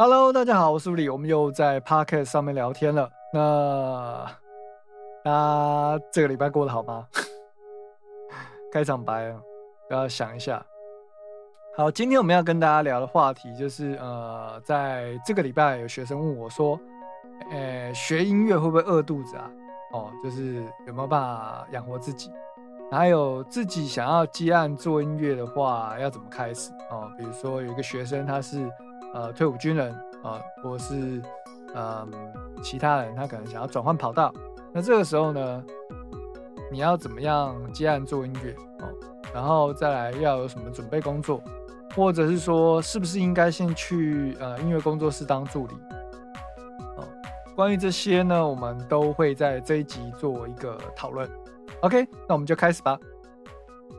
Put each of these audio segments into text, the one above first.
Hello，大家好，我是李，我们又在 Pocket 上面聊天了。那那这个礼拜过得好吗？开场白啊，要想一下。好，今天我们要跟大家聊的话题就是，呃，在这个礼拜有学生问我说，呃，学音乐会不会饿肚子啊？哦，就是有没有办法养活自己？还有自己想要接案做音乐的话，要怎么开始？哦，比如说有一个学生他是呃退伍军人啊，或是嗯其他人，他可能想要转换跑道，那这个时候呢，你要怎么样接案做音乐？哦，然后再来要有什么准备工作，或者是说是不是应该先去呃音乐工作室当助理？哦关于这些呢，我们都会在这一集做一个讨论。OK，那我们就开始吧。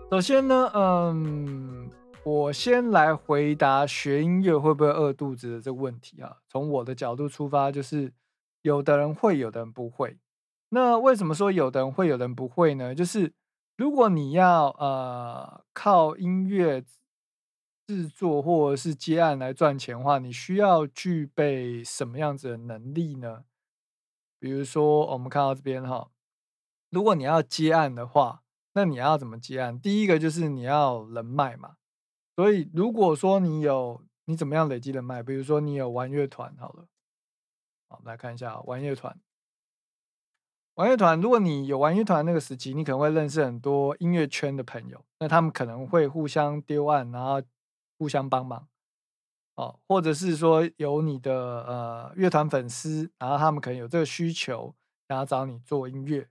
首先呢，嗯，我先来回答学音乐会不会饿肚子的这个问题啊。从我的角度出发，就是有的人会，有的人不会。那为什么说有的人会，有的人不会呢？就是如果你要呃靠音乐制作或者是接案来赚钱的话，你需要具备什么样子的能力呢？比如说，我们看到这边哈，如果你要接案的话，那你要怎么接案？第一个就是你要人脉嘛。所以，如果说你有，你怎么样累积人脉？比如说，你有玩乐团，好了，好，我们来看一下玩乐团。玩乐团，如果你有玩乐团那个时期，你可能会认识很多音乐圈的朋友，那他们可能会互相丢案，然后互相帮忙。哦，或者是说有你的呃乐团粉丝，然后他们可能有这个需求，然后找你做音乐。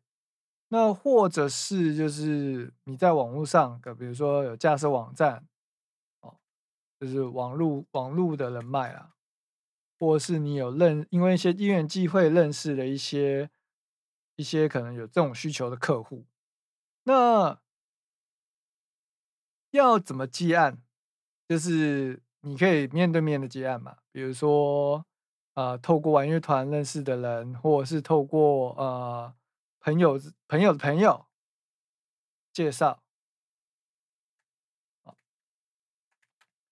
那或者是就是你在网络上，比如说有架设网站，就是网络网络的人脉啊，或是你有认因为一些因缘际会认识的一些一些可能有这种需求的客户，那要怎么接案？就是。你可以面对面的接案嘛？比如说，呃，透过玩乐团认识的人，或者是透过呃朋友朋友的朋友介绍，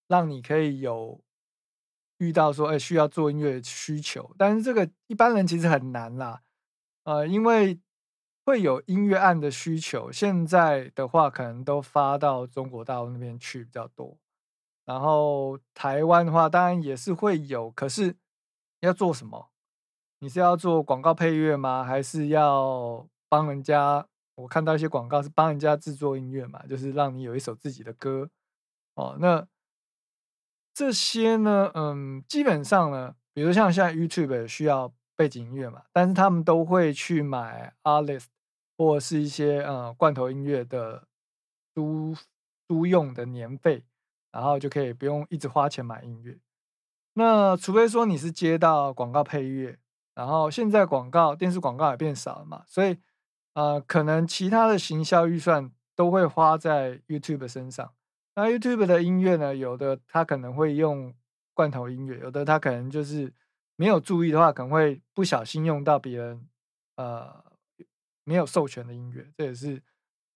让你可以有遇到说，哎，需要做音乐需求。但是这个一般人其实很难啦，呃，因为会有音乐案的需求，现在的话可能都发到中国大陆那边去比较多。然后台湾的话，当然也是会有，可是要做什么？你是要做广告配乐吗？还是要帮人家？我看到一些广告是帮人家制作音乐嘛，就是让你有一首自己的歌哦。那这些呢，嗯，基本上呢，比如像现在 YouTube 需要背景音乐嘛，但是他们都会去买 Artist 或是一些呃罐头音乐的租租用的年费。然后就可以不用一直花钱买音乐，那除非说你是接到广告配乐，然后现在广告电视广告也变少了嘛，所以呃，可能其他的行销预算都会花在 YouTube 身上。那 YouTube 的音乐呢，有的他可能会用罐头音乐，有的他可能就是没有注意的话，可能会不小心用到别人呃没有授权的音乐，这也是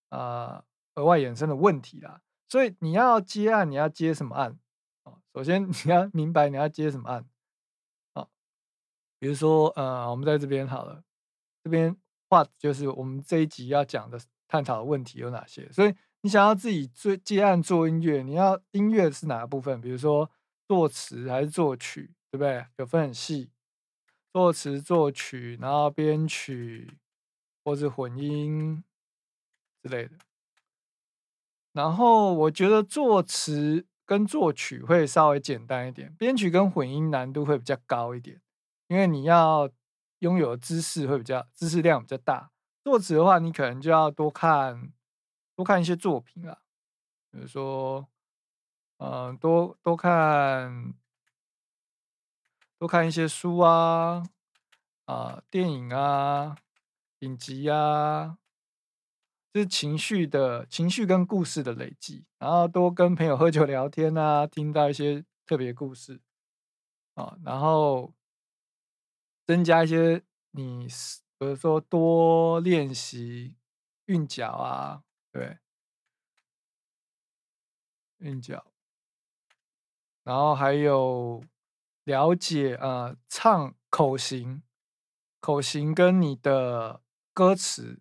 呃额外衍生的问题啦。所以你要接案，你要接什么案啊？首先你要明白你要接什么案啊。比如说，呃，我们在这边好了，这边话就是我们这一集要讲的探讨的问题有哪些。所以你想要自己做接案做音乐，你要音乐是哪个部分？比如说作词还是作曲，对不对？有分很细，作词、作曲，然后编曲或是混音之类的。然后我觉得作词跟作曲会稍微简单一点，编曲跟混音难度会比较高一点，因为你要拥有的知识会比较知识量比较大。作词的话，你可能就要多看多看一些作品啊，比如说，嗯，多多看多看一些书啊，啊，电影啊，影集啊。是情绪的情绪跟故事的累积，然后多跟朋友喝酒聊天啊，听到一些特别故事啊，然后增加一些你，比如说多练习韵脚啊，对，韵脚，然后还有了解呃唱口型，口型跟你的歌词，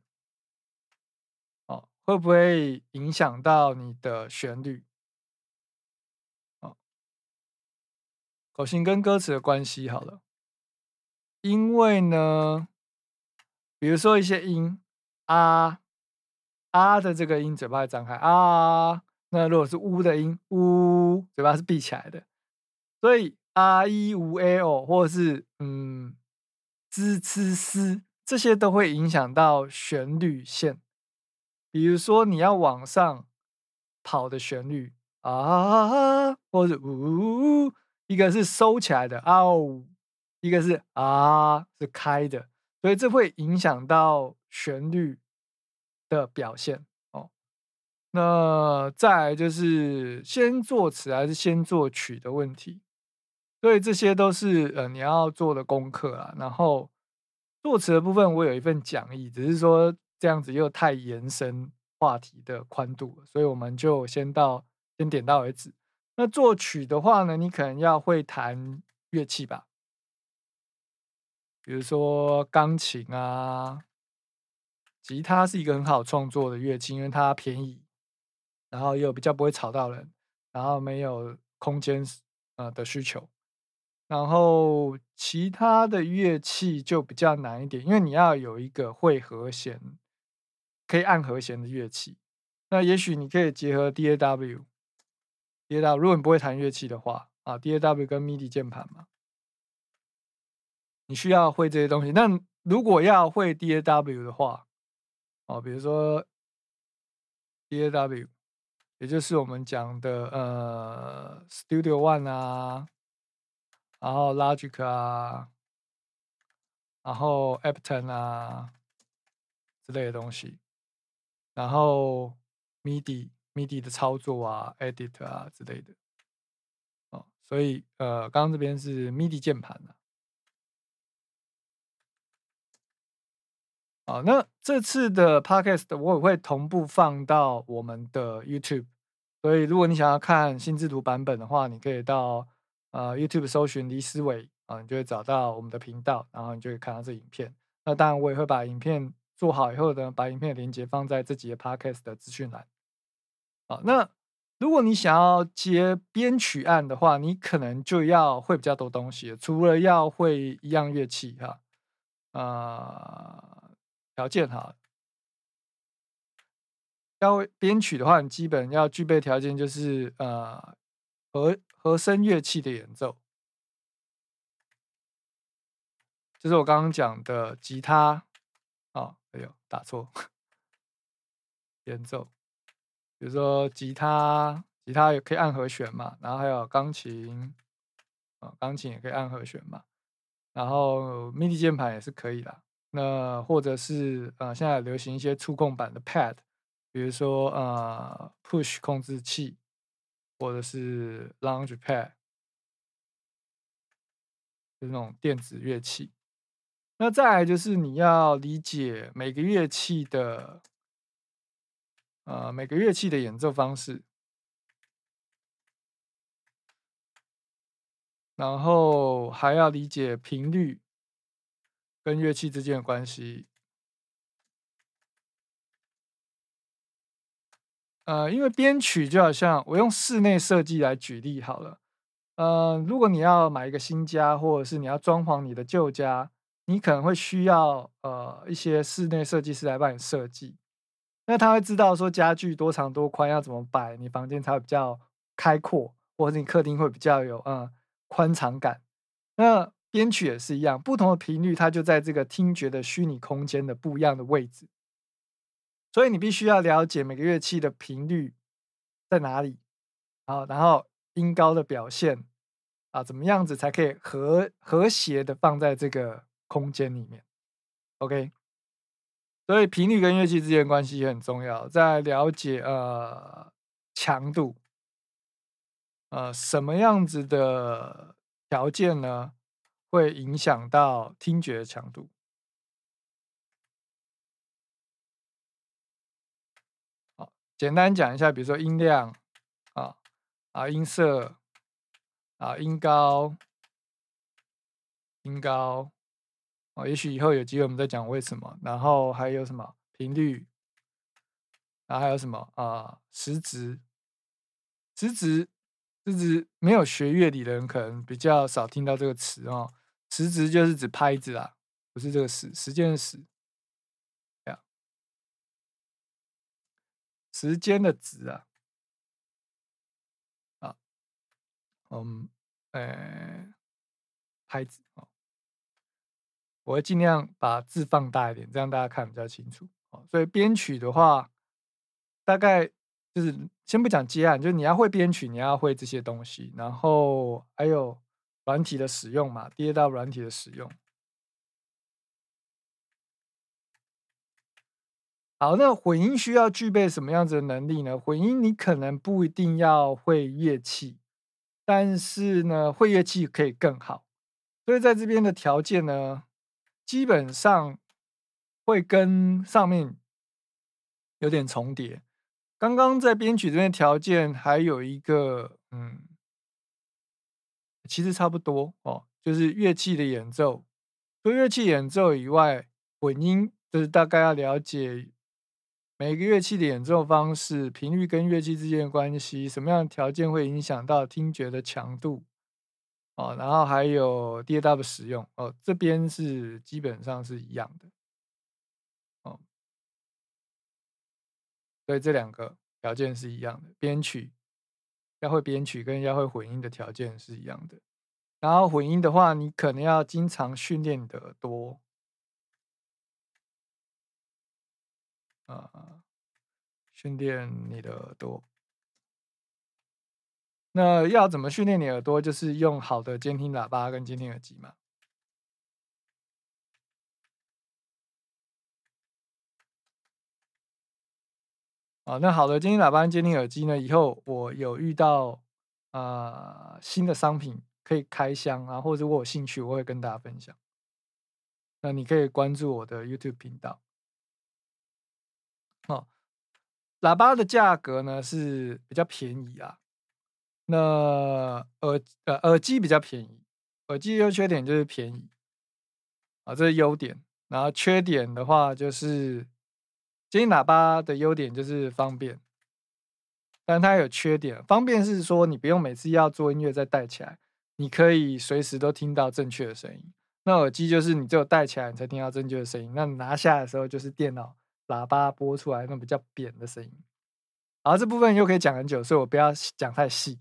哦，会不会影响到你的旋律？哦，口型跟歌词的关系好了，因为呢，比如说一些音啊啊的这个音，嘴巴张开啊，那如果是呜的音呜，嘴巴是闭起来的，所以。啊，e 五 a o，或者是嗯，z c s，这些都会影响到旋律线。比如说你要往上跑的旋律啊，或者呜，一个是收起来的啊，一个是啊是开的，所以这会影响到旋律的表现哦。那再来就是先作词还是先作曲的问题。所以这些都是呃你要做的功课啊。然后作词的部分，我有一份讲义，只是说这样子又太延伸话题的宽度了，所以我们就先到先点到为止。那作曲的话呢，你可能要会弹乐器吧，比如说钢琴啊，吉他是一个很好创作的乐器，因为它便宜，然后又比较不会吵到人，然后没有空间呃的需求。然后其他的乐器就比较难一点，因为你要有一个会和弦、可以按和弦的乐器。那也许你可以结合 D A W，D A W。如果你不会弹乐器的话，啊，D A W 跟 MIDI 键盘嘛，你需要会这些东西。那如果要会 D A W 的话，哦，比如说 D A W，也就是我们讲的呃 Studio One 啊。然后 Logic 啊，然后 Ableton 啊之类的东西，然后 MIDI MIDI 的操作啊，Edit 啊之类的，哦，所以呃，刚刚这边是 MIDI 键盘的，好，那这次的 Podcast 我也会同步放到我们的 YouTube，所以如果你想要看新制图版本的话，你可以到。呃，YouTube 搜寻李思维啊，你就会找到我们的频道，然后你就会看到这影片。那当然，我也会把影片做好以后呢，把影片的连接放在这几个 Podcast 的资讯栏。好，那如果你想要接编曲案的话，你可能就要会比较多东西，除了要会一样乐器哈，啊，条件哈，要编曲的话，你基本要具备条件就是呃。和和声乐器的演奏，就是我刚刚讲的吉他啊，哎呦，打错，演奏，比如说吉他，吉他也可以按和弦嘛，然后还有钢琴，啊，钢琴也可以按和弦嘛，然后 MIDI 键盘也是可以的，那或者是呃，现在流行一些触控板的 Pad，比如说呃，Push 控制器。或者是 Lounge Pad，就是那种电子乐器。那再来就是你要理解每个乐器的，呃，每个乐器的演奏方式，然后还要理解频率跟乐器之间的关系。呃，因为编曲就好像我用室内设计来举例好了。呃，如果你要买一个新家，或者是你要装潢你的旧家，你可能会需要呃一些室内设计师来帮你设计。那他会知道说家具多长多宽要怎么摆，你房间才会比较开阔，或者你客厅会比较有嗯宽敞感。那编曲也是一样，不同的频率，它就在这个听觉的虚拟空间的不一样的位置。所以你必须要了解每个乐器的频率在哪里，好，然后音高的表现啊，怎么样子才可以和和谐的放在这个空间里面？OK，所以频率跟乐器之间关系也很重要。在了解呃强度，呃什么样子的条件呢，会影响到听觉强度？好简单讲一下，比如说音量啊啊音色啊音高音高，啊，也许以后有机会我们再讲为什么。然后还有什么频率，然后还有什么啊时值，时值，时值没有学乐理的人可能比较少听到这个词哦。时值就是指拍子啦，不是这个时时间的时。时间的值啊，啊，嗯，呃，拍子啊，我会尽量把字放大一点，这样大家看比较清楚。哦，所以编曲的话，大概就是先不讲接案，就是你要会编曲，你要会这些东西，然后还有软体的使用嘛，第二道软体的使用。好，那混音需要具备什么样子的能力呢？混音你可能不一定要会乐器，但是呢，会乐器可以更好。所以在这边的条件呢，基本上会跟上面有点重叠。刚刚在编曲这边条件还有一个，嗯，其实差不多哦，就是乐器的演奏。除乐器演奏以外，混音就是大概要了解。每个乐器的演奏方式、频率跟乐器之间的关系，什么样的条件会影响到听觉的强度？哦，然后还有 DAW 的使用哦，这边是基本上是一样的。哦，所以这两个条件是一样的，编曲要会编曲跟要会混音的条件是一样的。然后混音的话，你可能要经常训练你的耳朵。啊，训练你的耳朵。那要怎么训练你耳朵？就是用好的监听喇叭跟监听耳机嘛。啊，那好的监听喇叭跟监听耳机呢？以后我有遇到啊新的商品可以开箱啊，或者我有兴趣，我会跟大家分享。那你可以关注我的 YouTube 频道。哦，喇叭的价格呢是比较便宜啊。那耳呃耳机比较便宜，耳机优缺点就是便宜啊，这是优点。然后缺点的话就是，监听喇叭的优点就是方便，但它有缺点。方便是说你不用每次要做音乐再戴起来，你可以随时都听到正确的声音。那耳机就是你只有戴起来你才听到正确的声音，那你拿下的时候就是电脑。喇叭播出来那比较扁的声音，然后这部分又可以讲很久，所以我不要讲太细。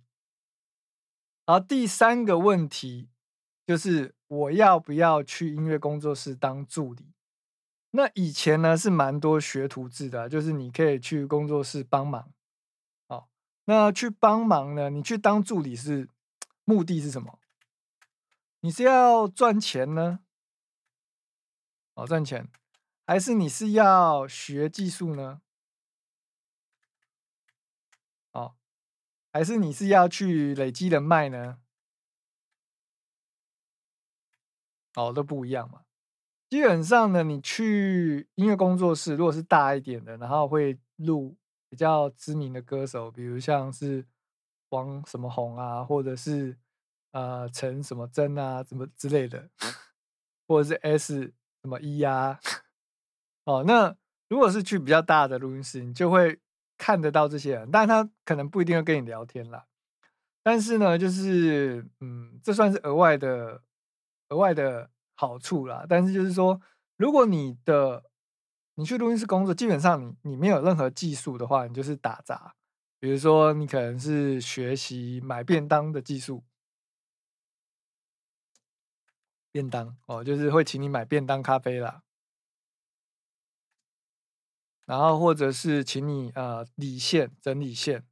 然后第三个问题就是我要不要去音乐工作室当助理？那以前呢是蛮多学徒制的，就是你可以去工作室帮忙。好，那去帮忙呢？你去当助理是目的是什么？你是要赚钱呢？哦，赚钱。还是你是要学技术呢？哦，还是你是要去累积人脉呢？哦，都不一样嘛。基本上呢，你去音乐工作室，如果是大一点的，然后会录比较知名的歌手，比如像是王什么红啊，或者是呃陈什么真啊，什么之类的，或者是 S 什么一啊。哦，那如果是去比较大的录音室，你就会看得到这些人，但他可能不一定会跟你聊天啦。但是呢，就是嗯，这算是额外的额外的好处啦。但是就是说，如果你的你去录音室工作，基本上你你没有任何技术的话，你就是打杂。比如说，你可能是学习买便当的技术，便当哦，就是会请你买便当咖啡啦。然后，或者是请你呃理线、整理线、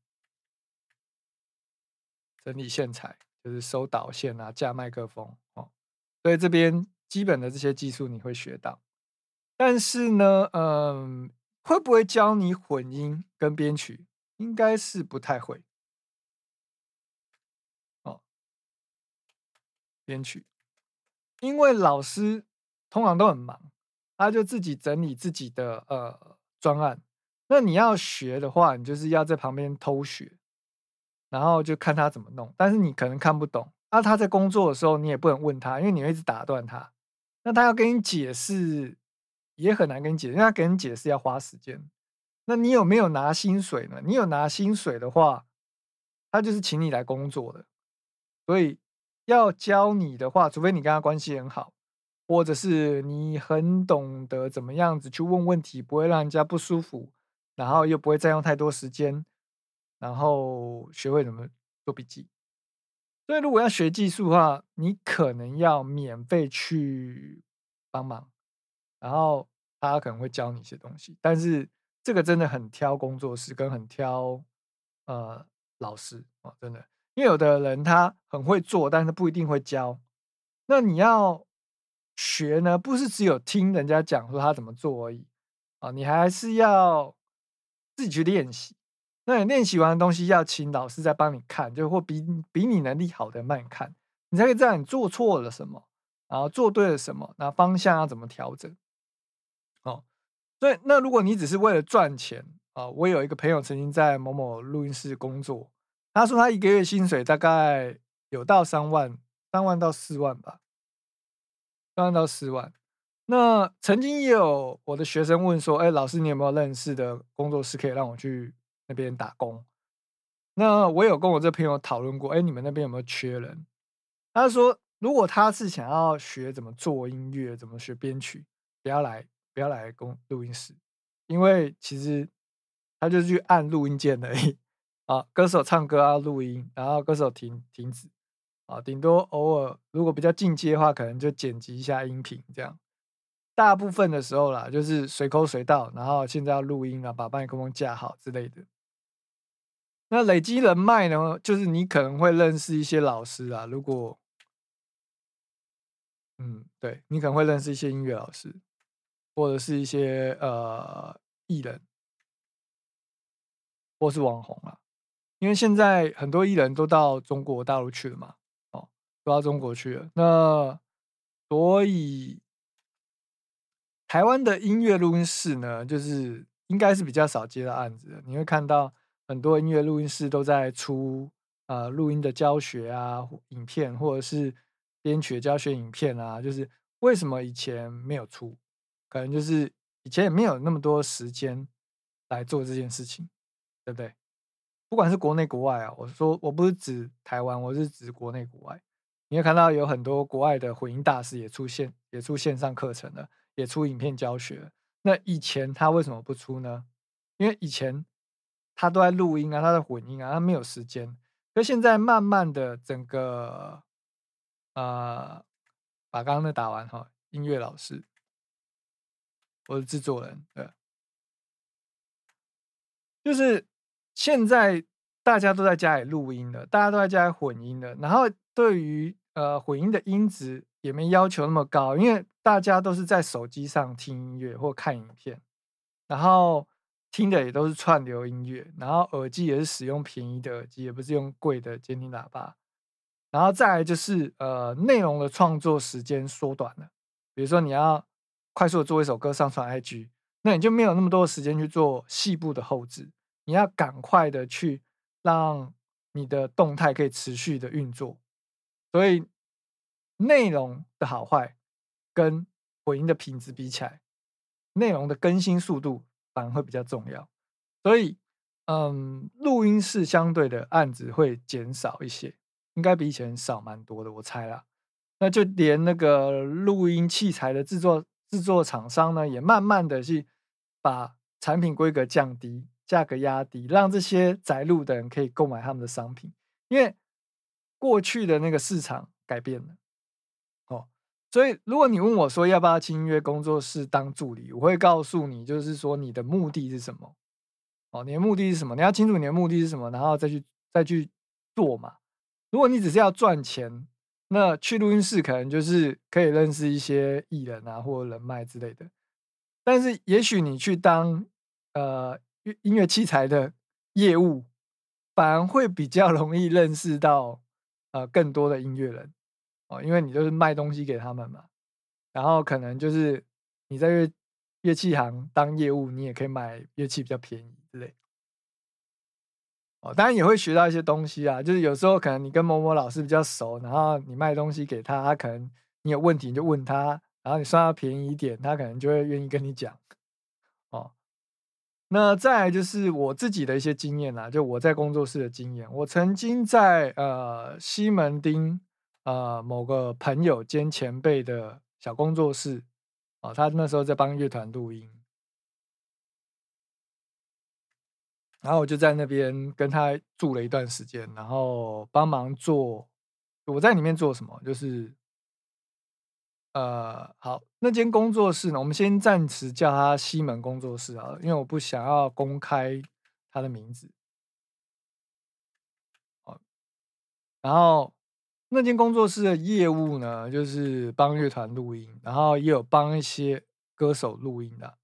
整理线材，就是收导线啊、架麦克风哦。所以这边基本的这些技术你会学到，但是呢，嗯，会不会教你混音跟编曲？应该是不太会哦。编曲，因为老师通常都很忙，他就自己整理自己的呃。专案，那你要学的话，你就是要在旁边偷学，然后就看他怎么弄。但是你可能看不懂，啊，他在工作的时候你也不能问他，因为你会一直打断他。那他要跟你解释，也很难跟你解释，因为他跟你解释要花时间。那你有没有拿薪水呢？你有拿薪水的话，他就是请你来工作的，所以要教你的话，除非你跟他关系很好，或者是你很懂得怎么样子去问问题，不会让人家不舒服，然后又不会占用太多时间，然后学会怎么做笔记。所以，如果要学技术的话，你可能要免费去帮忙，然后他可能会教你一些东西。但是，这个真的很挑工作室，跟很挑呃老师啊，真的。因为有的人他很会做，但是不一定会教。那你要学呢，不是只有听人家讲说他怎么做而已啊，你还是要自己去练习。那你练习完的东西要请老师再帮你看，就或比比你能力好的慢看，你才可以知道你做错了什么，然后做对了什么，那方向要怎么调整。哦，所以那如果你只是为了赚钱啊，我有一个朋友曾经在某某录音室工作，他说他一个月薪水大概有到三万，三万到四万吧，三万到四万。那曾经也有我的学生问说，哎，老师你有没有认识的工作室可以让我去？那边打工，那我有跟我这朋友讨论过，哎，你们那边有没有缺人？他说，如果他是想要学怎么做音乐，怎么学编曲，不要来，不要来工录音室，因为其实他就是去按录音键而已。啊，歌手唱歌要录音，然后歌手停停止，啊，顶多偶尔如果比较进阶的话，可能就剪辑一下音频这样。大部分的时候啦，就是随口随到，然后现在要录音啊，把麦克风架好之类的。那累积人脉呢？就是你可能会认识一些老师啊。如果，嗯，对你可能会认识一些音乐老师，或者是一些呃艺人，或是网红啊。因为现在很多艺人都到中国大陆去了嘛，哦，都到中国去了。那所以台湾的音乐录音室呢，就是应该是比较少接到案子的。你会看到。很多音乐录音室都在出呃录音的教学啊影片，或者是编曲教学影片啊。就是为什么以前没有出？可能就是以前也没有那么多时间来做这件事情，对不对？不管是国内国外啊，我说我不是指台湾，我是指国内国外。你会看到有很多国外的混音大师也出现，也出线上课程了，也出影片教学。那以前他为什么不出呢？因为以前。他都在录音啊，他在混音啊，他没有时间。可现在慢慢的，整个呃，把刚刚的打完哈，音乐老师，我是制作人，对，就是现在大家都在家里录音了，大家都在家里混音了，然后对于呃混音的音质也没要求那么高，因为大家都是在手机上听音乐或看影片，然后。听的也都是串流音乐，然后耳机也是使用便宜的耳机，也不是用贵的监听喇叭。然后再来就是呃，内容的创作时间缩短了。比如说你要快速的做一首歌上传 IG，那你就没有那么多的时间去做细部的后置，你要赶快的去让你的动态可以持续的运作。所以内容的好坏跟回音的品质比起来，内容的更新速度。反而会比较重要，所以，嗯，录音室相对的案子会减少一些，应该比以前少蛮多的，我猜啦。那就连那个录音器材的制作制作厂商呢，也慢慢的去把产品规格降低，价格压低，让这些宅录的人可以购买他们的商品，因为过去的那个市场改变了。所以，如果你问我说要不要进音乐工作室当助理，我会告诉你，就是说你的目的是什么？哦，你的目的是什么？你要清楚你的目的是什么，然后再去再去做嘛。如果你只是要赚钱，那去录音室可能就是可以认识一些艺人啊，或人脉之类的。但是，也许你去当呃音乐器材的业务，反而会比较容易认识到呃更多的音乐人。哦，因为你就是卖东西给他们嘛，然后可能就是你在乐乐器行当业务，你也可以买乐器比较便宜之类。哦，当然也会学到一些东西啊。就是有时候可能你跟某某老师比较熟，然后你卖东西给他，他可能你有问题你就问他，然后你算他便宜一点，他可能就会愿意跟你讲。哦，那再来就是我自己的一些经验啦，就我在工作室的经验，我曾经在呃西门町呃某个朋友兼前辈的小工作室，哦，他那时候在帮乐团录音。然后我就在那边跟他住了一段时间，然后帮忙做。我在里面做什么？就是，呃，好，那间工作室呢，我们先暂时叫它西门工作室啊，因为我不想要公开他的名字。然后那间工作室的业务呢，就是帮乐团录音，然后也有帮一些歌手录音的。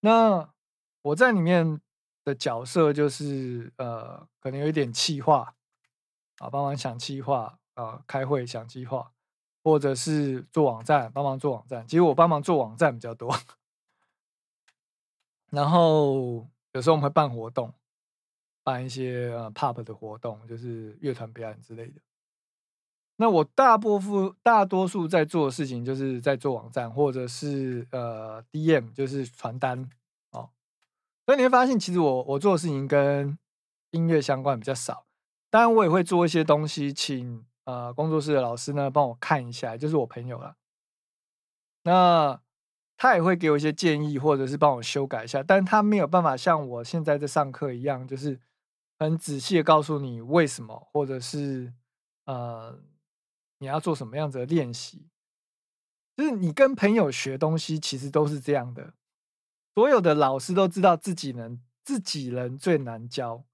那我在里面。的角色就是呃，可能有一点气话啊，帮忙想气话啊，开会想计划，或者是做网站，帮忙做网站。其实我帮忙做网站比较多，然后有时候我们会办活动，办一些呃 pop 的活动，就是乐团表演之类的。那我大部分大多数在做的事情，就是在做网站，或者是呃 DM，就是传单。哦所以你会发现，其实我我做的事情跟音乐相关比较少。当然，我也会做一些东西，请呃工作室的老师呢帮我看一下，就是我朋友了。那他也会给我一些建议，或者是帮我修改一下。但他没有办法像我现在在上课一样，就是很仔细的告诉你为什么，或者是呃你要做什么样子的练习。就是你跟朋友学东西，其实都是这样的。所有的老师都知道自己人，自己人最难教，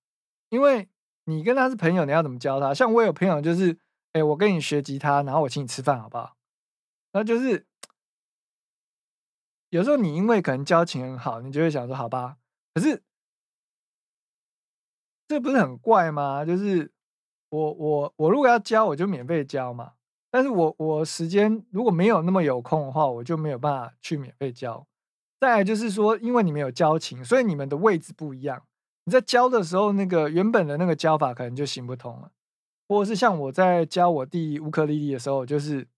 因为你跟他是朋友，你要怎么教他？像我有朋友就是，哎，我跟你学吉他，然后我请你吃饭，好不好？那就是有时候你因为可能交情很好，你就会想说，好吧。可是这不是很怪吗？就是我我我如果要教，我就免费教嘛。但是我我时间如果没有那么有空的话，我就没有办法去免费教。再来就是说，因为你们有交情，所以你们的位置不一样。你在教的时候，那个原本的那个教法可能就行不通了，或者是像我在教我弟乌克丽丽的时候，就是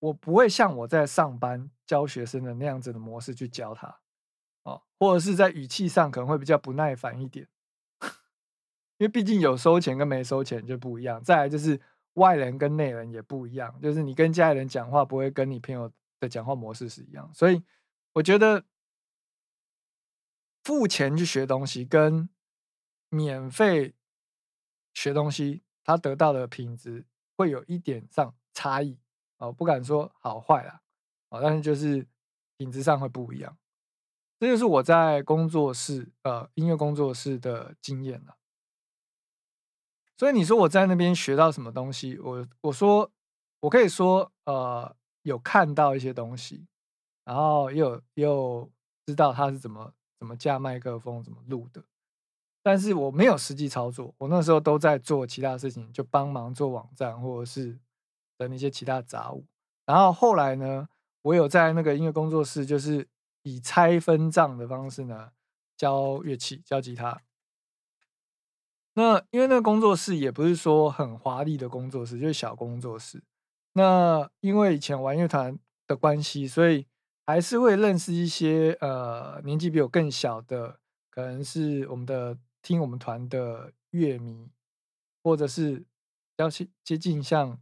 我不会像我在上班教学生的那样子的模式去教他，哦，或者是在语气上可能会比较不耐烦一点，因为毕竟有收钱跟没收钱就不一样。再来就是外人跟内人也不一样，就是你跟家里人讲话不会跟你朋友的讲话模式是一样，所以。我觉得付钱去学东西跟免费学东西，他得到的品质会有一点上差异哦，不敢说好坏啦，哦，但是就是品质上会不一样。这就是我在工作室呃音乐工作室的经验了。所以你说我在那边学到什么东西？我我说我可以说呃有看到一些东西。然后又又知道他是怎么怎么架麦克风、怎么录的，但是我没有实际操作，我那时候都在做其他事情，就帮忙做网站或者是等一些其他杂物。然后后来呢，我有在那个音乐工作室，就是以拆分账的方式呢教乐器、教吉他。那因为那个工作室也不是说很华丽的工作室，就是小工作室。那因为以前玩乐团的关系，所以还是会认识一些呃年纪比我更小的，可能是我们的听我们团的乐迷，或者是比较接接近像，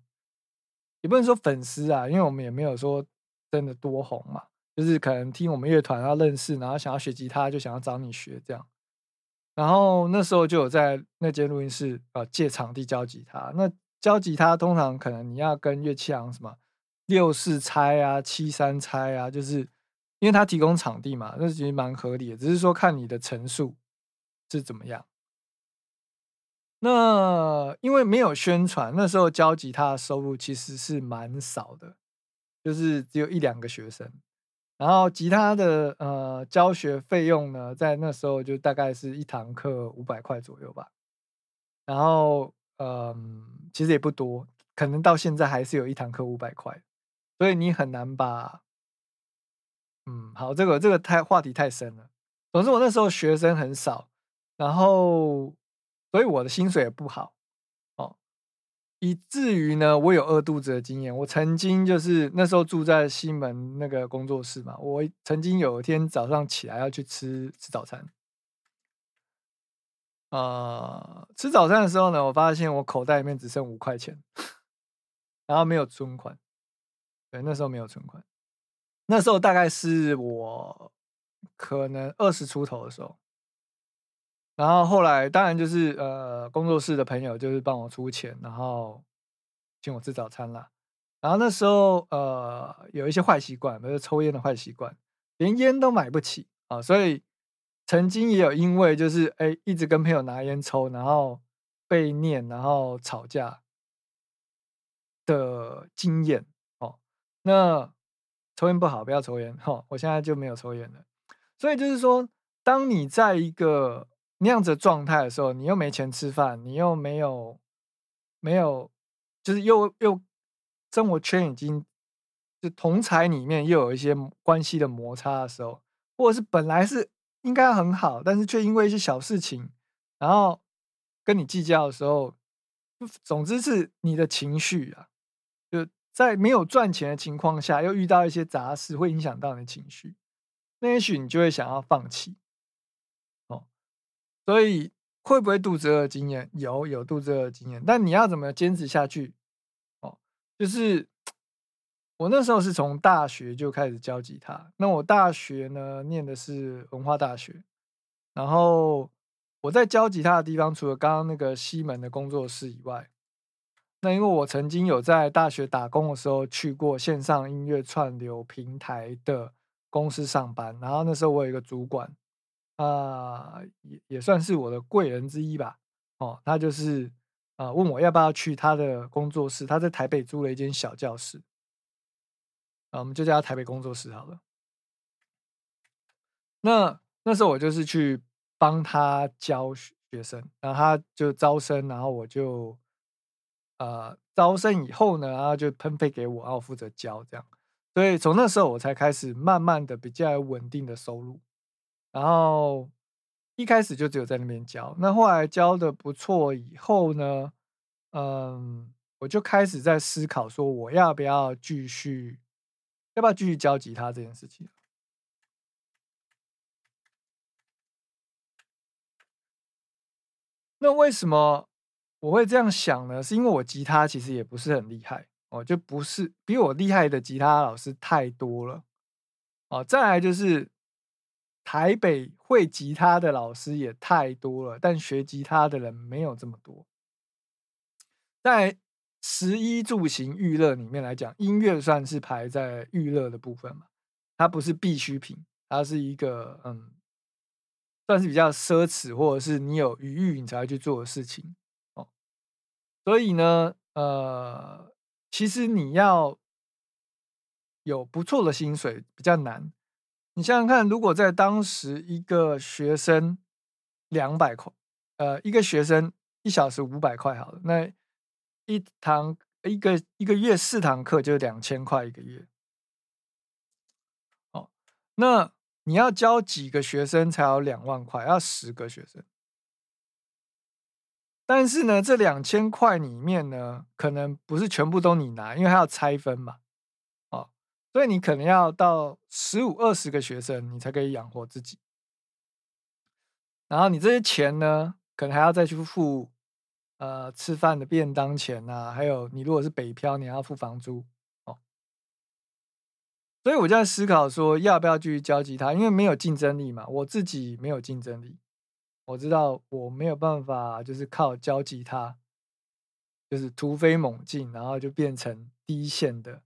也不能说粉丝啊，因为我们也没有说真的多红嘛，就是可能听我们乐团要认识，然后想要学吉他，就想要找你学这样。然后那时候就有在那间录音室呃借场地教吉他，那教吉他通常可能你要跟乐器行什么。六四拆啊，七三拆啊，就是因为他提供场地嘛，那其实蛮合理的。只是说看你的层数是怎么样。那因为没有宣传，那时候教吉他的收入其实是蛮少的，就是只有一两个学生。然后吉他的呃教学费用呢，在那时候就大概是一堂课五百块左右吧。然后嗯，其实也不多，可能到现在还是有一堂课五百块。所以你很难把，嗯，好，这个这个太话题太深了。总之，我那时候学生很少，然后所以我的薪水也不好，以至于呢，我有饿肚子的经验。我曾经就是那时候住在西门那个工作室嘛，我曾经有一天早上起来要去吃吃早餐，呃，吃早餐的时候呢，我发现我口袋里面只剩五块钱，然后没有存款。对，那时候没有存款，那时候大概是我可能二十出头的时候。然后后来当然就是呃工作室的朋友就是帮我出钱，然后请我吃早餐啦。然后那时候呃有一些坏习惯，比如抽烟的坏习惯，连烟都买不起啊，所以曾经也有因为就是哎一直跟朋友拿烟抽，然后被念，然后吵架的经验哦。那抽烟不好，不要抽烟哈。我现在就没有抽烟了。所以就是说，当你在一个那样子的状态的时候，你又没钱吃饭，你又没有没有，就是又又生活圈已经就同才里面又有一些关系的摩擦的时候，或者是本来是应该很好，但是却因为一些小事情，然后跟你计较的时候，总之是你的情绪啊，就在没有赚钱的情况下，又遇到一些杂事，会影响到你的情绪，那也许你就会想要放弃。所以会不会肚子饿的经验？有，有肚子饿的经验。但你要怎么坚持下去？哦，就是我那时候是从大学就开始教吉他。那我大学呢，念的是文化大学。然后我在教吉他的地方，除了刚刚那个西门的工作室以外，那因为我曾经有在大学打工的时候去过线上音乐串流平台的公司上班。然后那时候我有一个主管。啊，也也算是我的贵人之一吧。哦，他就是啊，问我要不要去他的工作室。他在台北租了一间小教室，啊，我们就叫他台北工作室好了。那那时候我就是去帮他教学生，然后他就招生，然后我就呃招生以后呢，然后就分配给我，然后负责教这样。所以从那时候我才开始慢慢的比较稳定的收入。然后一开始就只有在那边教，那后来教的不错以后呢，嗯，我就开始在思考说，我要不要继续，要不要继续教吉他这件事情。那为什么我会这样想呢？是因为我吉他其实也不是很厉害哦，就不是比我厉害的吉他老师太多了哦。再来就是。台北会吉他的老师也太多了，但学吉他的人没有这么多。在十一住行娱乐里面来讲，音乐算是排在娱乐的部分嘛，它不是必需品，它是一个嗯，算是比较奢侈，或者是你有余裕你才会去做的事情哦。所以呢，呃，其实你要有不错的薪水比较难。你想想看，如果在当时一个学生两百块，呃，一个学生一小时五百块，好了，那一堂一个一个月四堂课就两千块一个月。哦，那你要教几个学生才有两万块？要十个学生。但是呢，这两千块里面呢，可能不是全部都你拿，因为还要拆分嘛。所以你可能要到十五二十个学生，你才可以养活自己。然后你这些钱呢，可能还要再去付呃吃饭的便当钱呐，还有你如果是北漂，你还要付房租哦。所以我就在思考说，要不要继续教吉他？因为没有竞争力嘛，我自己没有竞争力，我知道我没有办法，就是靠教吉他，就是突飞猛进，然后就变成第一线的。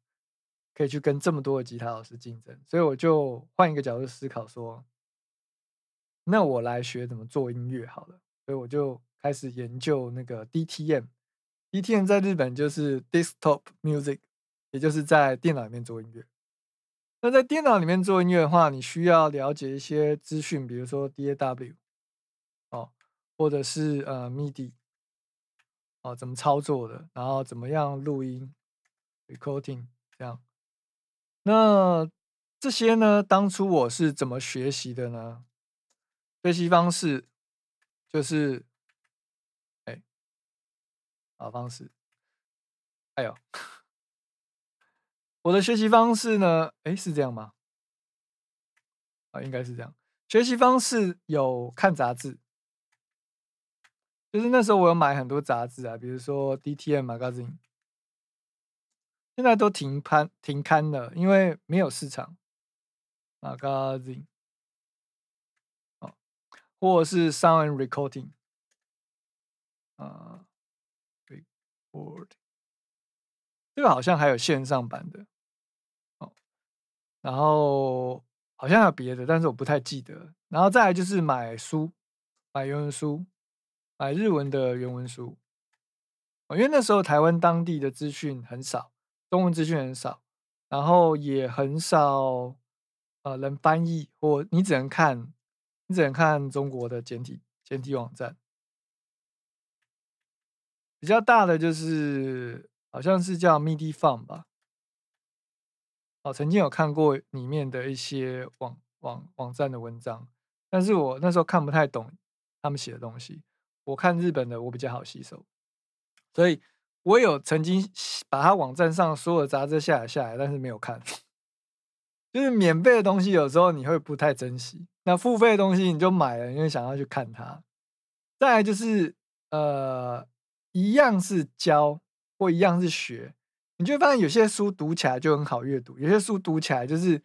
可以去跟这么多的吉他老师竞争，所以我就换一个角度思考说，那我来学怎么做音乐好了。所以我就开始研究那个 DTM，DTM 在日本就是 Desktop Music，也就是在电脑里面做音乐。那在电脑里面做音乐的话，你需要了解一些资讯，比如说 DAW，哦，或者是呃 MIDI，哦，怎么操作的，然后怎么样录音，recording 这样。那这些呢？当初我是怎么学习的呢？学习方式就是哎啊方式。哎呦，我的学习方式呢？哎，是这样吗？啊，应该是这样。学习方式有看杂志，就是那时候我有买很多杂志啊，比如说 DTM Magazine，现在都停刊停刊了，因为没有市场。Magazine，或者是 Sound Recording，啊，Record，这个好像还有线上版的，哦，然后。好像有别的，但是我不太记得。然后再来就是买书，买原文书，买日文的原文书。因为那时候台湾当地的资讯很少，中文资讯很少，然后也很少呃能翻译，或你只能看，你只能看中国的简体简体网站。比较大的就是好像是叫 MIDI Fun 吧。哦，曾经有看过里面的一些网网网站的文章，但是我那时候看不太懂他们写的东西。我看日本的，我比较好吸收，所以我有曾经把他网站上所有的杂志下载下来，但是没有看。就是免费的东西，有时候你会不太珍惜；那付费的东西，你就买了，因为想要去看它。再来就是呃，一样是教或一样是学。你就会发现有些书读起来就很好阅读，有些书读起来就是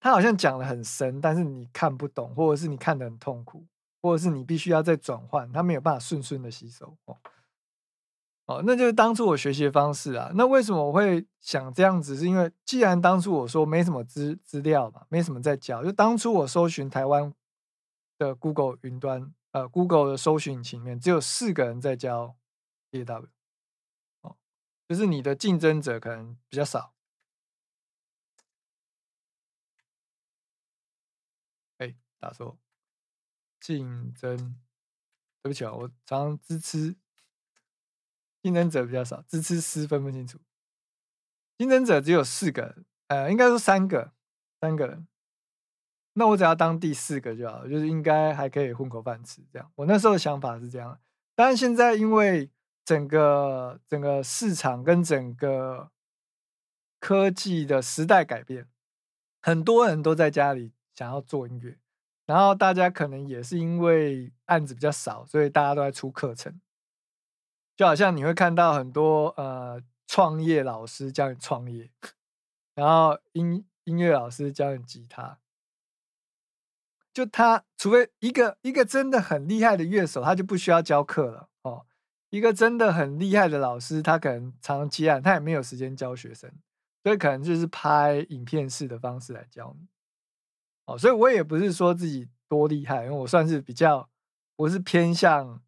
他好像讲的很深，但是你看不懂，或者是你看的很痛苦，或者是你必须要再转换，他没有办法顺顺的吸收。哦，哦，那就是当初我学习的方式啊。那为什么我会想这样子？是因为既然当初我说没什么资资料嘛，没什么在教，就当初我搜寻台湾的 Google 云端，呃，Google 的搜寻引擎里面只有四个人在教 DAW。就是你的竞争者可能比较少。哎，打错，竞争，对不起啊，我常常支持竞争者比较少，支持师分不清楚。竞争者只有四个，呃，应该说三个，三个人。那我只要当第四个就好了，就是应该还可以混口饭吃这样。我那时候的想法是这样，但是现在因为。整个整个市场跟整个科技的时代改变，很多人都在家里想要做音乐，然后大家可能也是因为案子比较少，所以大家都在出课程。就好像你会看到很多呃创业老师教你创业，然后音音乐老师教你吉他，就他除非一个一个真的很厉害的乐手，他就不需要教课了哦。一个真的很厉害的老师，他可能常常接案，他也没有时间教学生，所以可能就是拍影片式的方式来教你。哦，所以我也不是说自己多厉害，因为我算是比较，我是偏向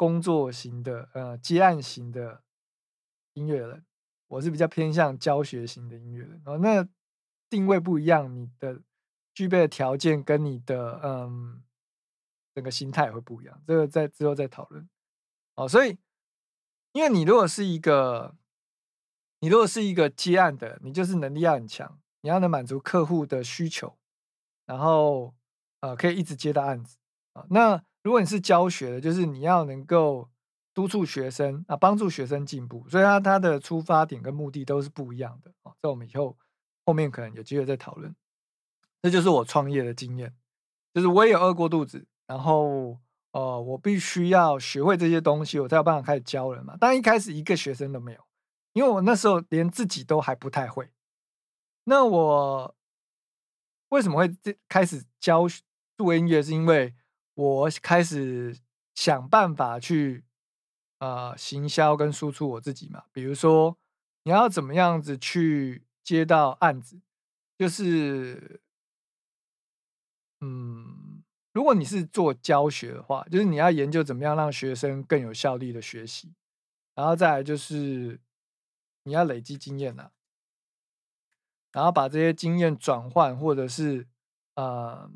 工作型的，呃，接案型的音乐人，我是比较偏向教学型的音乐人。哦，那定位不一样，你的具备的条件跟你的嗯整个心态会不一样，这个在之后再讨论。哦，所以，因为你如果是一个，你如果是一个接案的，你就是能力要很强，你要能满足客户的需求，然后呃，可以一直接到案子啊。那如果你是教学的，就是你要能够督促学生啊，帮助学生进步，所以他他的出发点跟目的都是不一样的啊。这我们以后后面可能有机会再讨论。这就是我创业的经验，就是我也饿过肚子，然后。哦，我必须要学会这些东西，我才有办法开始教人嘛。但一开始一个学生都没有，因为我那时候连自己都还不太会。那我为什么会这开始教做音乐？是因为我开始想办法去呃行销跟输出我自己嘛。比如说，你要怎么样子去接到案子，就是嗯。如果你是做教学的话，就是你要研究怎么样让学生更有效率的学习，然后再来就是你要累积经验呐，然后把这些经验转换，或者是呃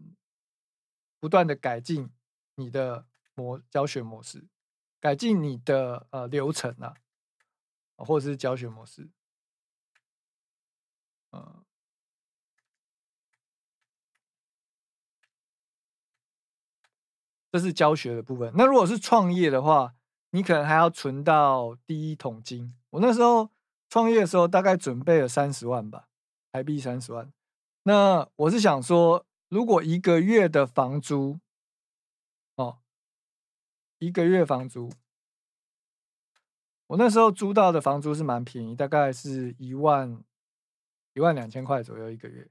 不断的改进你的模教学模式，改进你的呃流程啊，或者是教学模式，嗯。这是教学的部分。那如果是创业的话，你可能还要存到第一桶金。我那时候创业的时候，大概准备了三十万吧，台币三十万。那我是想说，如果一个月的房租，一个月房租，我那时候租到的房租是蛮便宜，大概是一万一万两千块左右一个月。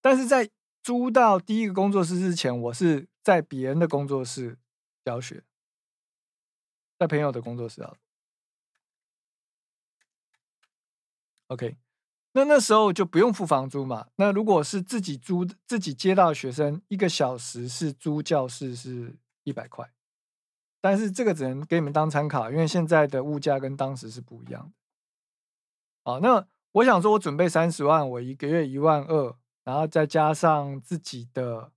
但是在租到第一个工作室之前，我是在别人的工作室教学，在朋友的工作室啊。OK，那那时候就不用付房租嘛。那如果是自己租、自己接到学生，一个小时是租教室是一百块，但是这个只能给你们当参考，因为现在的物价跟当时是不一样的。好，那我想说，我准备三十万，我一个月一万二。然后再加上自己的，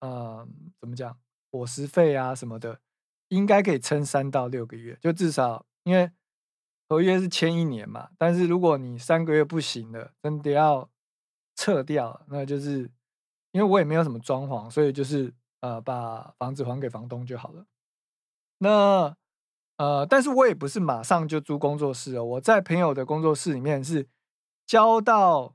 呃，怎么讲，伙食费啊什么的，应该可以撑三到六个月。就至少，因为合约是签一年嘛。但是如果你三个月不行了，真的要撤掉，那就是因为我也没有什么装潢，所以就是呃，把房子还给房东就好了。那呃，但是我也不是马上就租工作室哦，我在朋友的工作室里面是交到。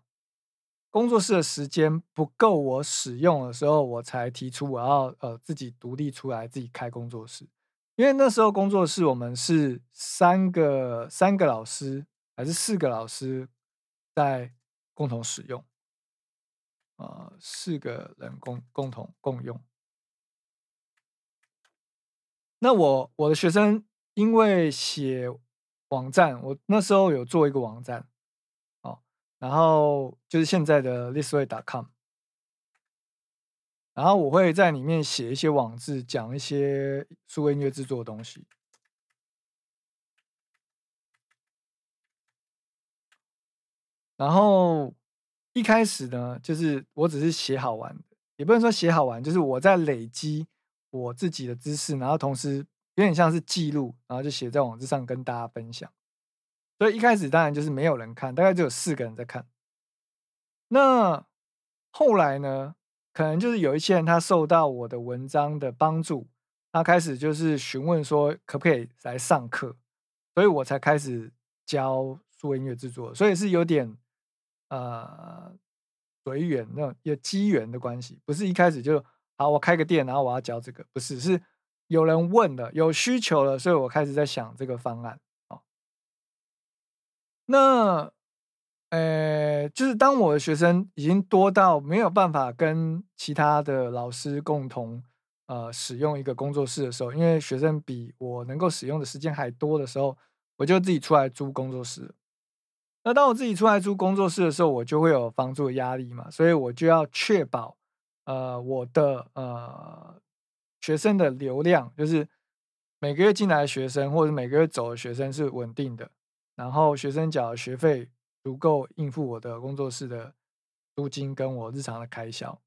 工作室的时间不够我使用的时候，我才提出我要呃自己独立出来自己开工作室。因为那时候工作室我们是三个三个老师还是四个老师在共同使用，呃，四个人共共同共用。那我我的学生因为写网站，我那时候有做一个网站。哦然后就是现在的 thisway.com，然后我会在里面写一些网志，讲一些数位音乐制作的东西。然后一开始呢，就是我只是写好玩的，也不能说写好玩，就是我在累积我自己的知识，然后同时有点像是记录，然后就写在网志上跟大家分享。所以一开始当然就是没有人看，大概只有四个人在看。那后来呢？可能就是有一些人他受到我的文章的帮助，他开始就是询问说可不可以来上课，所以我才开始教数位音乐制作。所以是有点呃随缘那有机缘的关系，不是一开始就好我开个店，然后我要教这个，不是是有人问了有需求了，所以我开始在想这个方案。哦那，呃，就是当我的学生已经多到没有办法跟其他的老师共同呃使用一个工作室的时候，因为学生比我能够使用的时间还多的时候，我就自己出来租工作室。那当我自己出来租工作室的时候，我就会有房租的压力嘛，所以我就要确保呃我的呃学生的流量，就是每个月进来的学生或者每个月走的学生是稳定的。然后学生缴的学费足够应付我的工作室的租金跟我日常的开销。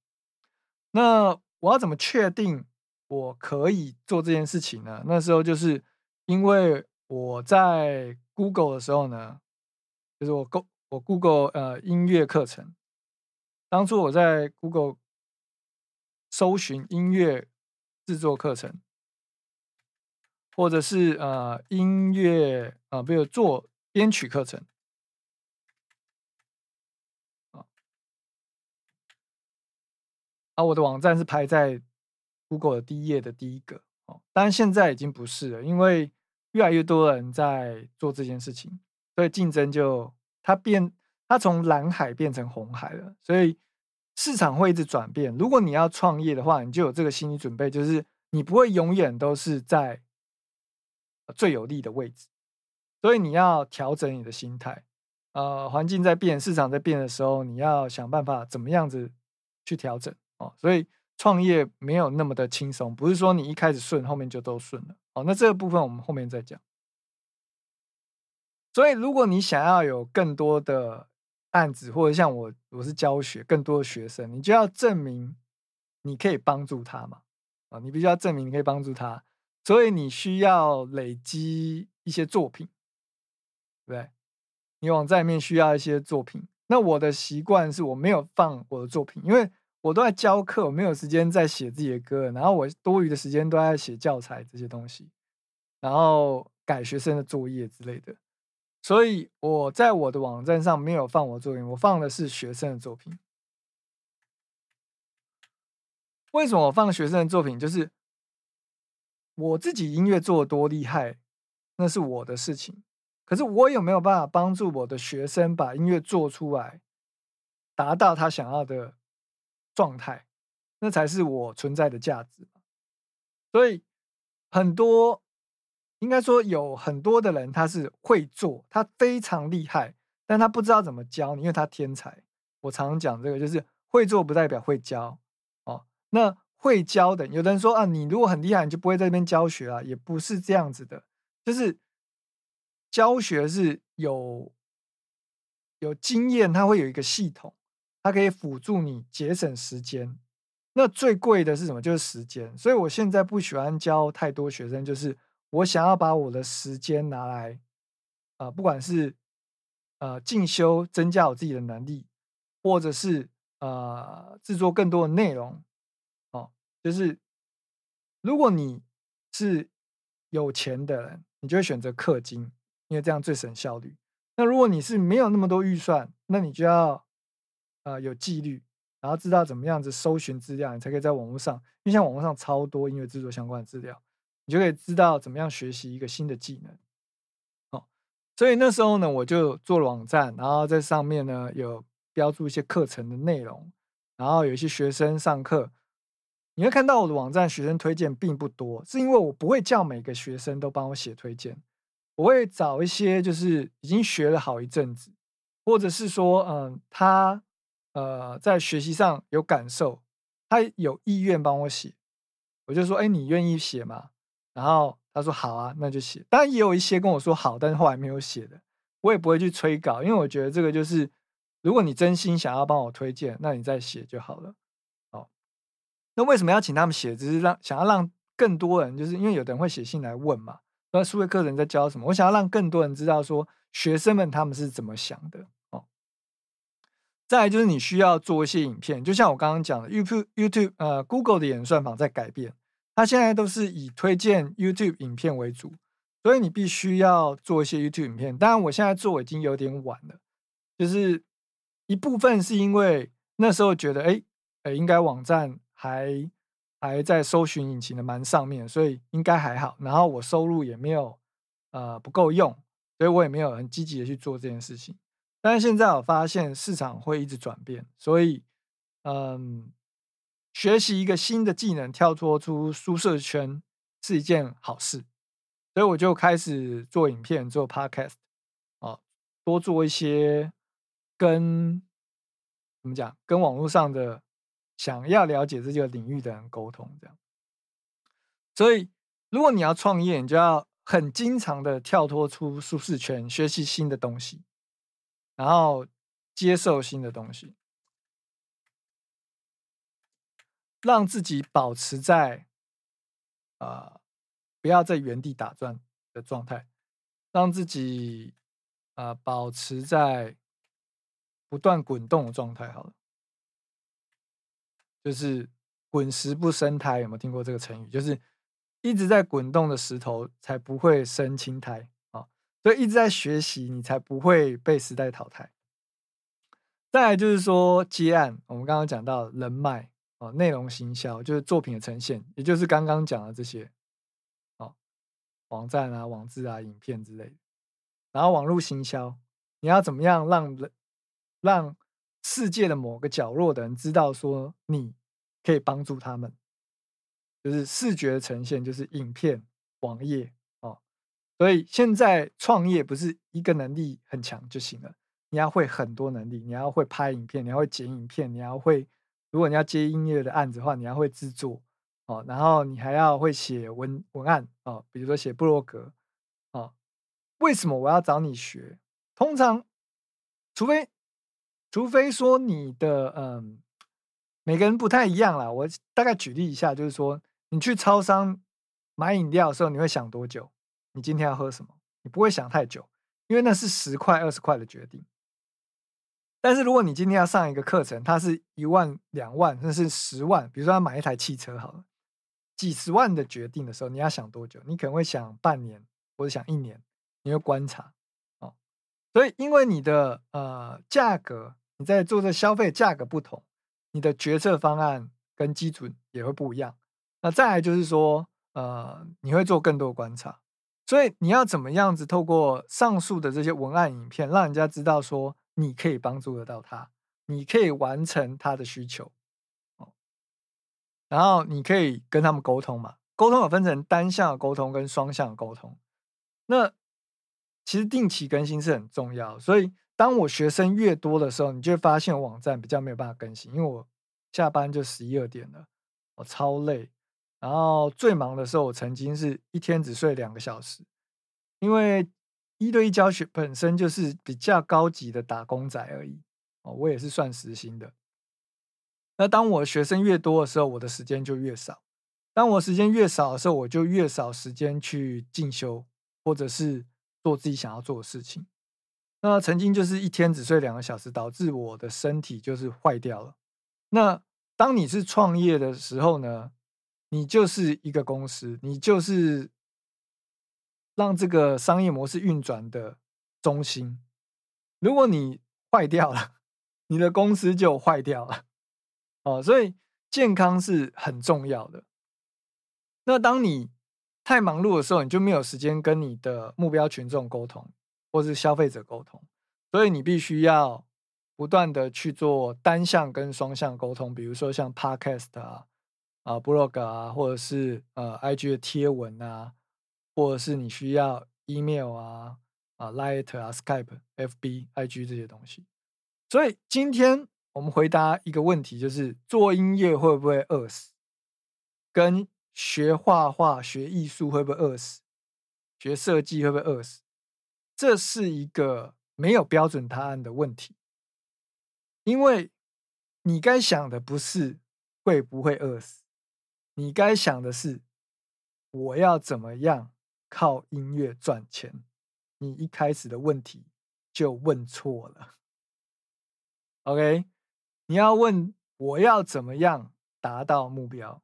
那我要怎么确定我可以做这件事情呢？那时候就是因为我在 Google 的时候呢，就是我 Go 我 Google 呃音乐课程，当初我在 Google 搜寻音乐制作课程，或者是呃音乐啊，比如做。编曲课程啊啊！我的网站是排在 Google 的第一页的第一个哦，当然现在已经不是了，因为越来越多人在做这件事情，所以竞争就它变，它从蓝海变成红海了，所以市场会一直转变。如果你要创业的话，你就有这个心理准备，就是你不会永远都是在最有利的位置。所以你要调整你的心态，呃，环境在变，市场在变的时候，你要想办法怎么样子去调整哦。所以创业没有那么的轻松，不是说你一开始顺，后面就都顺了哦。那这个部分我们后面再讲。所以如果你想要有更多的案子，或者像我，我是教学更多的学生，你就要证明你可以帮助他嘛，啊，你必须要证明你可以帮助他，所以你需要累积一些作品。对，你网站里面需要一些作品。那我的习惯是我没有放我的作品，因为我都在教课，我没有时间在写自己的歌，然后我多余的时间都在写教材这些东西，然后改学生的作业之类的。所以我在我的网站上没有放我作品，我放的是学生的作品。为什么我放学生的作品？就是我自己音乐做多厉害，那是我的事情。可是我有没有办法帮助我的学生把音乐做出来，达到他想要的状态，那才是我存在的价值。所以很多。应该说有很多的人他是会做，他非常厉害，但他不知道怎么教你，因为他天才。我常常讲这个，就是会做不代表会教哦。那会教的，有的人说啊，你如果很厉害，你就不会在那边教学啊，也不是这样子的。就是教学是有有经验，它会有一个系统，它可以辅助你节省时间。那最贵的是什么？就是时间。所以我现在不喜欢教太多学生，就是。我想要把我的时间拿来，呃，不管是呃进修，增加我自己的能力，或者是呃制作更多的内容，哦，就是如果你是有钱的人，你就会选择氪金，因为这样最省效率。那如果你是没有那么多预算，那你就要呃有纪律，然后知道怎么样子搜寻资料，你才可以在网络上，因为像网络上超多音乐制作相关的资料。你就可以知道怎么样学习一个新的技能，哦，所以那时候呢，我就做了网站，然后在上面呢有标注一些课程的内容，然后有一些学生上课，你会看到我的网站学生推荐并不多，是因为我不会叫每个学生都帮我写推荐，我会找一些就是已经学了好一阵子，或者是说，嗯，他呃在学习上有感受，他有意愿帮我写，我就说，哎，你愿意写吗？然后他说好啊，那就写。当然也有一些跟我说好，但是后来没有写的，我也不会去催稿，因为我觉得这个就是，如果你真心想要帮我推荐，那你再写就好了。哦，那为什么要请他们写？只是让想要让更多人，就是因为有的人会写信来问嘛，那数位课程在教什么？我想要让更多人知道说，学生们他们是怎么想的。哦，再来就是你需要做一些影片，就像我刚刚讲的，YouTube YouTube 呃 Google 的演算法在改变。他现在都是以推荐 YouTube 影片为主，所以你必须要做一些 YouTube 影片。当然，我现在做已经有点晚了，就是一部分是因为那时候觉得，哎，哎，应该网站还还在搜寻引擎的蛮上面，所以应该还好。然后我收入也没有呃不够用，所以我也没有很积极的去做这件事情。但是现在我发现市场会一直转变，所以嗯。学习一个新的技能，跳脱出舒适圈是一件好事，所以我就开始做影片、做 podcast，啊，多做一些跟怎么讲，跟网络上的想要了解这个领域的人沟通，这样。所以，如果你要创业，你就要很经常的跳脱出舒适圈，学习新的东西，然后接受新的东西。让自己保持在，啊，不要在原地打转的状态，让自己啊保持在不断滚动的状态。好了，就是滚石不生苔，有没有听过这个成语？就是一直在滚动的石头才不会生青苔啊。所以一直在学习，你才不会被时代淘汰。再来就是说接案，我们刚刚讲到人脉。哦，内容行销就是作品的呈现，也就是刚刚讲的这些，哦，网站啊、网志啊、影片之类的。然后网络行销，你要怎么样让人让世界的某个角落的人知道说你可以帮助他们？就是视觉的呈现，就是影片、网页哦。所以现在创业不是一个能力很强就行了，你要会很多能力，你要会拍影片，你要会剪影片，你要会。如果你要接音乐的案子的话，你要会制作哦，然后你还要会写文文案哦，比如说写布洛格哦。为什么我要找你学？通常，除非除非说你的嗯，每个人不太一样啦。我大概举例一下，就是说你去超商买饮料的时候，你会想多久？你今天要喝什么？你不会想太久，因为那是十块二十块的决定。但是如果你今天要上一个课程，它是一万、两万，甚至十万，比如说要买一台汽车好了，几十万的决定的时候，你要想多久？你可能会想半年，或者想一年，你会观察哦。所以因为你的呃价格，你在做这消费价格不同，你的决策方案跟基准也会不一样。那再来就是说，呃，你会做更多观察。所以你要怎么样子透过上述的这些文案影片，让人家知道说你可以帮助得到他，你可以完成他的需求，然后你可以跟他们沟通嘛？沟通有分成单向沟通跟双向沟通。那其实定期更新是很重要。所以当我学生越多的时候，你就会发现网站比较没有办法更新，因为我下班就十一二点了，我超累。然后最忙的时候，我曾经是一天只睡两个小时，因为一对一教学本身就是比较高级的打工仔而已哦，我也是算时薪的。那当我学生越多的时候，我的时间就越少；当我时间越少的时候，我就越少时间去进修或者是做自己想要做的事情。那曾经就是一天只睡两个小时，导致我的身体就是坏掉了。那当你是创业的时候呢？你就是一个公司，你就是让这个商业模式运转的中心。如果你坏掉了，你的公司就坏掉了。哦，所以健康是很重要的。那当你太忙碌的时候，你就没有时间跟你的目标群众沟通，或是消费者沟通。所以你必须要不断的去做单向跟双向沟通，比如说像 Podcast 啊。啊，blog 啊，或者是呃，IG 的贴文啊，或者是你需要 email 啊，啊，Light 啊，Skype、FB、IG 这些东西。所以今天我们回答一个问题，就是做音乐会不会饿死？跟学画画、学艺术会不会饿死？学设计会不会饿死？这是一个没有标准答案的问题，因为你该想的不是会不会饿死。你该想的是，我要怎么样靠音乐赚钱？你一开始的问题就问错了。OK，你要问我要怎么样达到目标？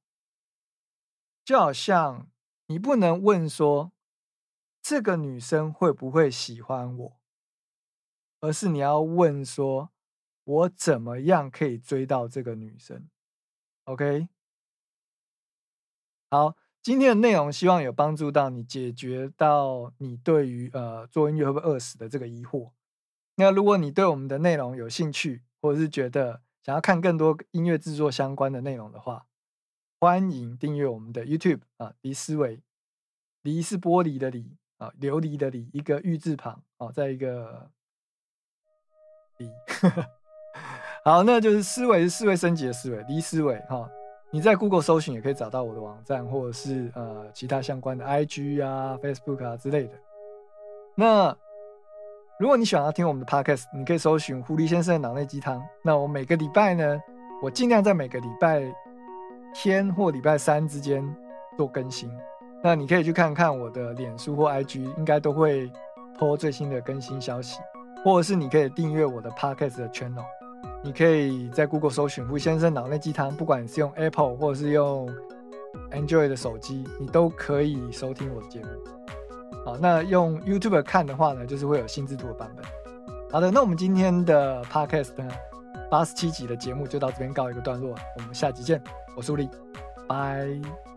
就好像你不能问说这个女生会不会喜欢我，而是你要问说我怎么样可以追到这个女生？OK。好，今天的内容希望有帮助到你，解决到你对于呃做音乐会不会饿死的这个疑惑。那如果你对我们的内容有兴趣，或者是觉得想要看更多音乐制作相关的内容的话，欢迎订阅我们的 YouTube 啊，离思维，离是玻璃的离啊，琉璃的璃，一个玉字旁啊，在一个离。好，那就是思维是思维升级的思维，离思维哈。你在 Google 搜寻也可以找到我的网站，或者是呃其他相关的 IG 啊、Facebook 啊之类的。那如果你想要听我们的 Podcast，你可以搜寻狐狸先生的脑内鸡汤。那我每个礼拜呢，我尽量在每个礼拜天或礼拜三之间做更新。那你可以去看看我的脸书或 IG，应该都会 po 最新的更新消息，或者是你可以订阅我的 Podcast 的 channel。你可以在 Google 搜寻“胡先生脑内鸡汤”，不管是用 Apple 或者是用 Android 的手机，你都可以收听我的节目。好，那用 YouTube 看的话呢，就是会有新制图的版本。好的，那我们今天的 Podcast 呢，八十七集的节目就到这边告一个段落，我们下集见，我是吴力，拜。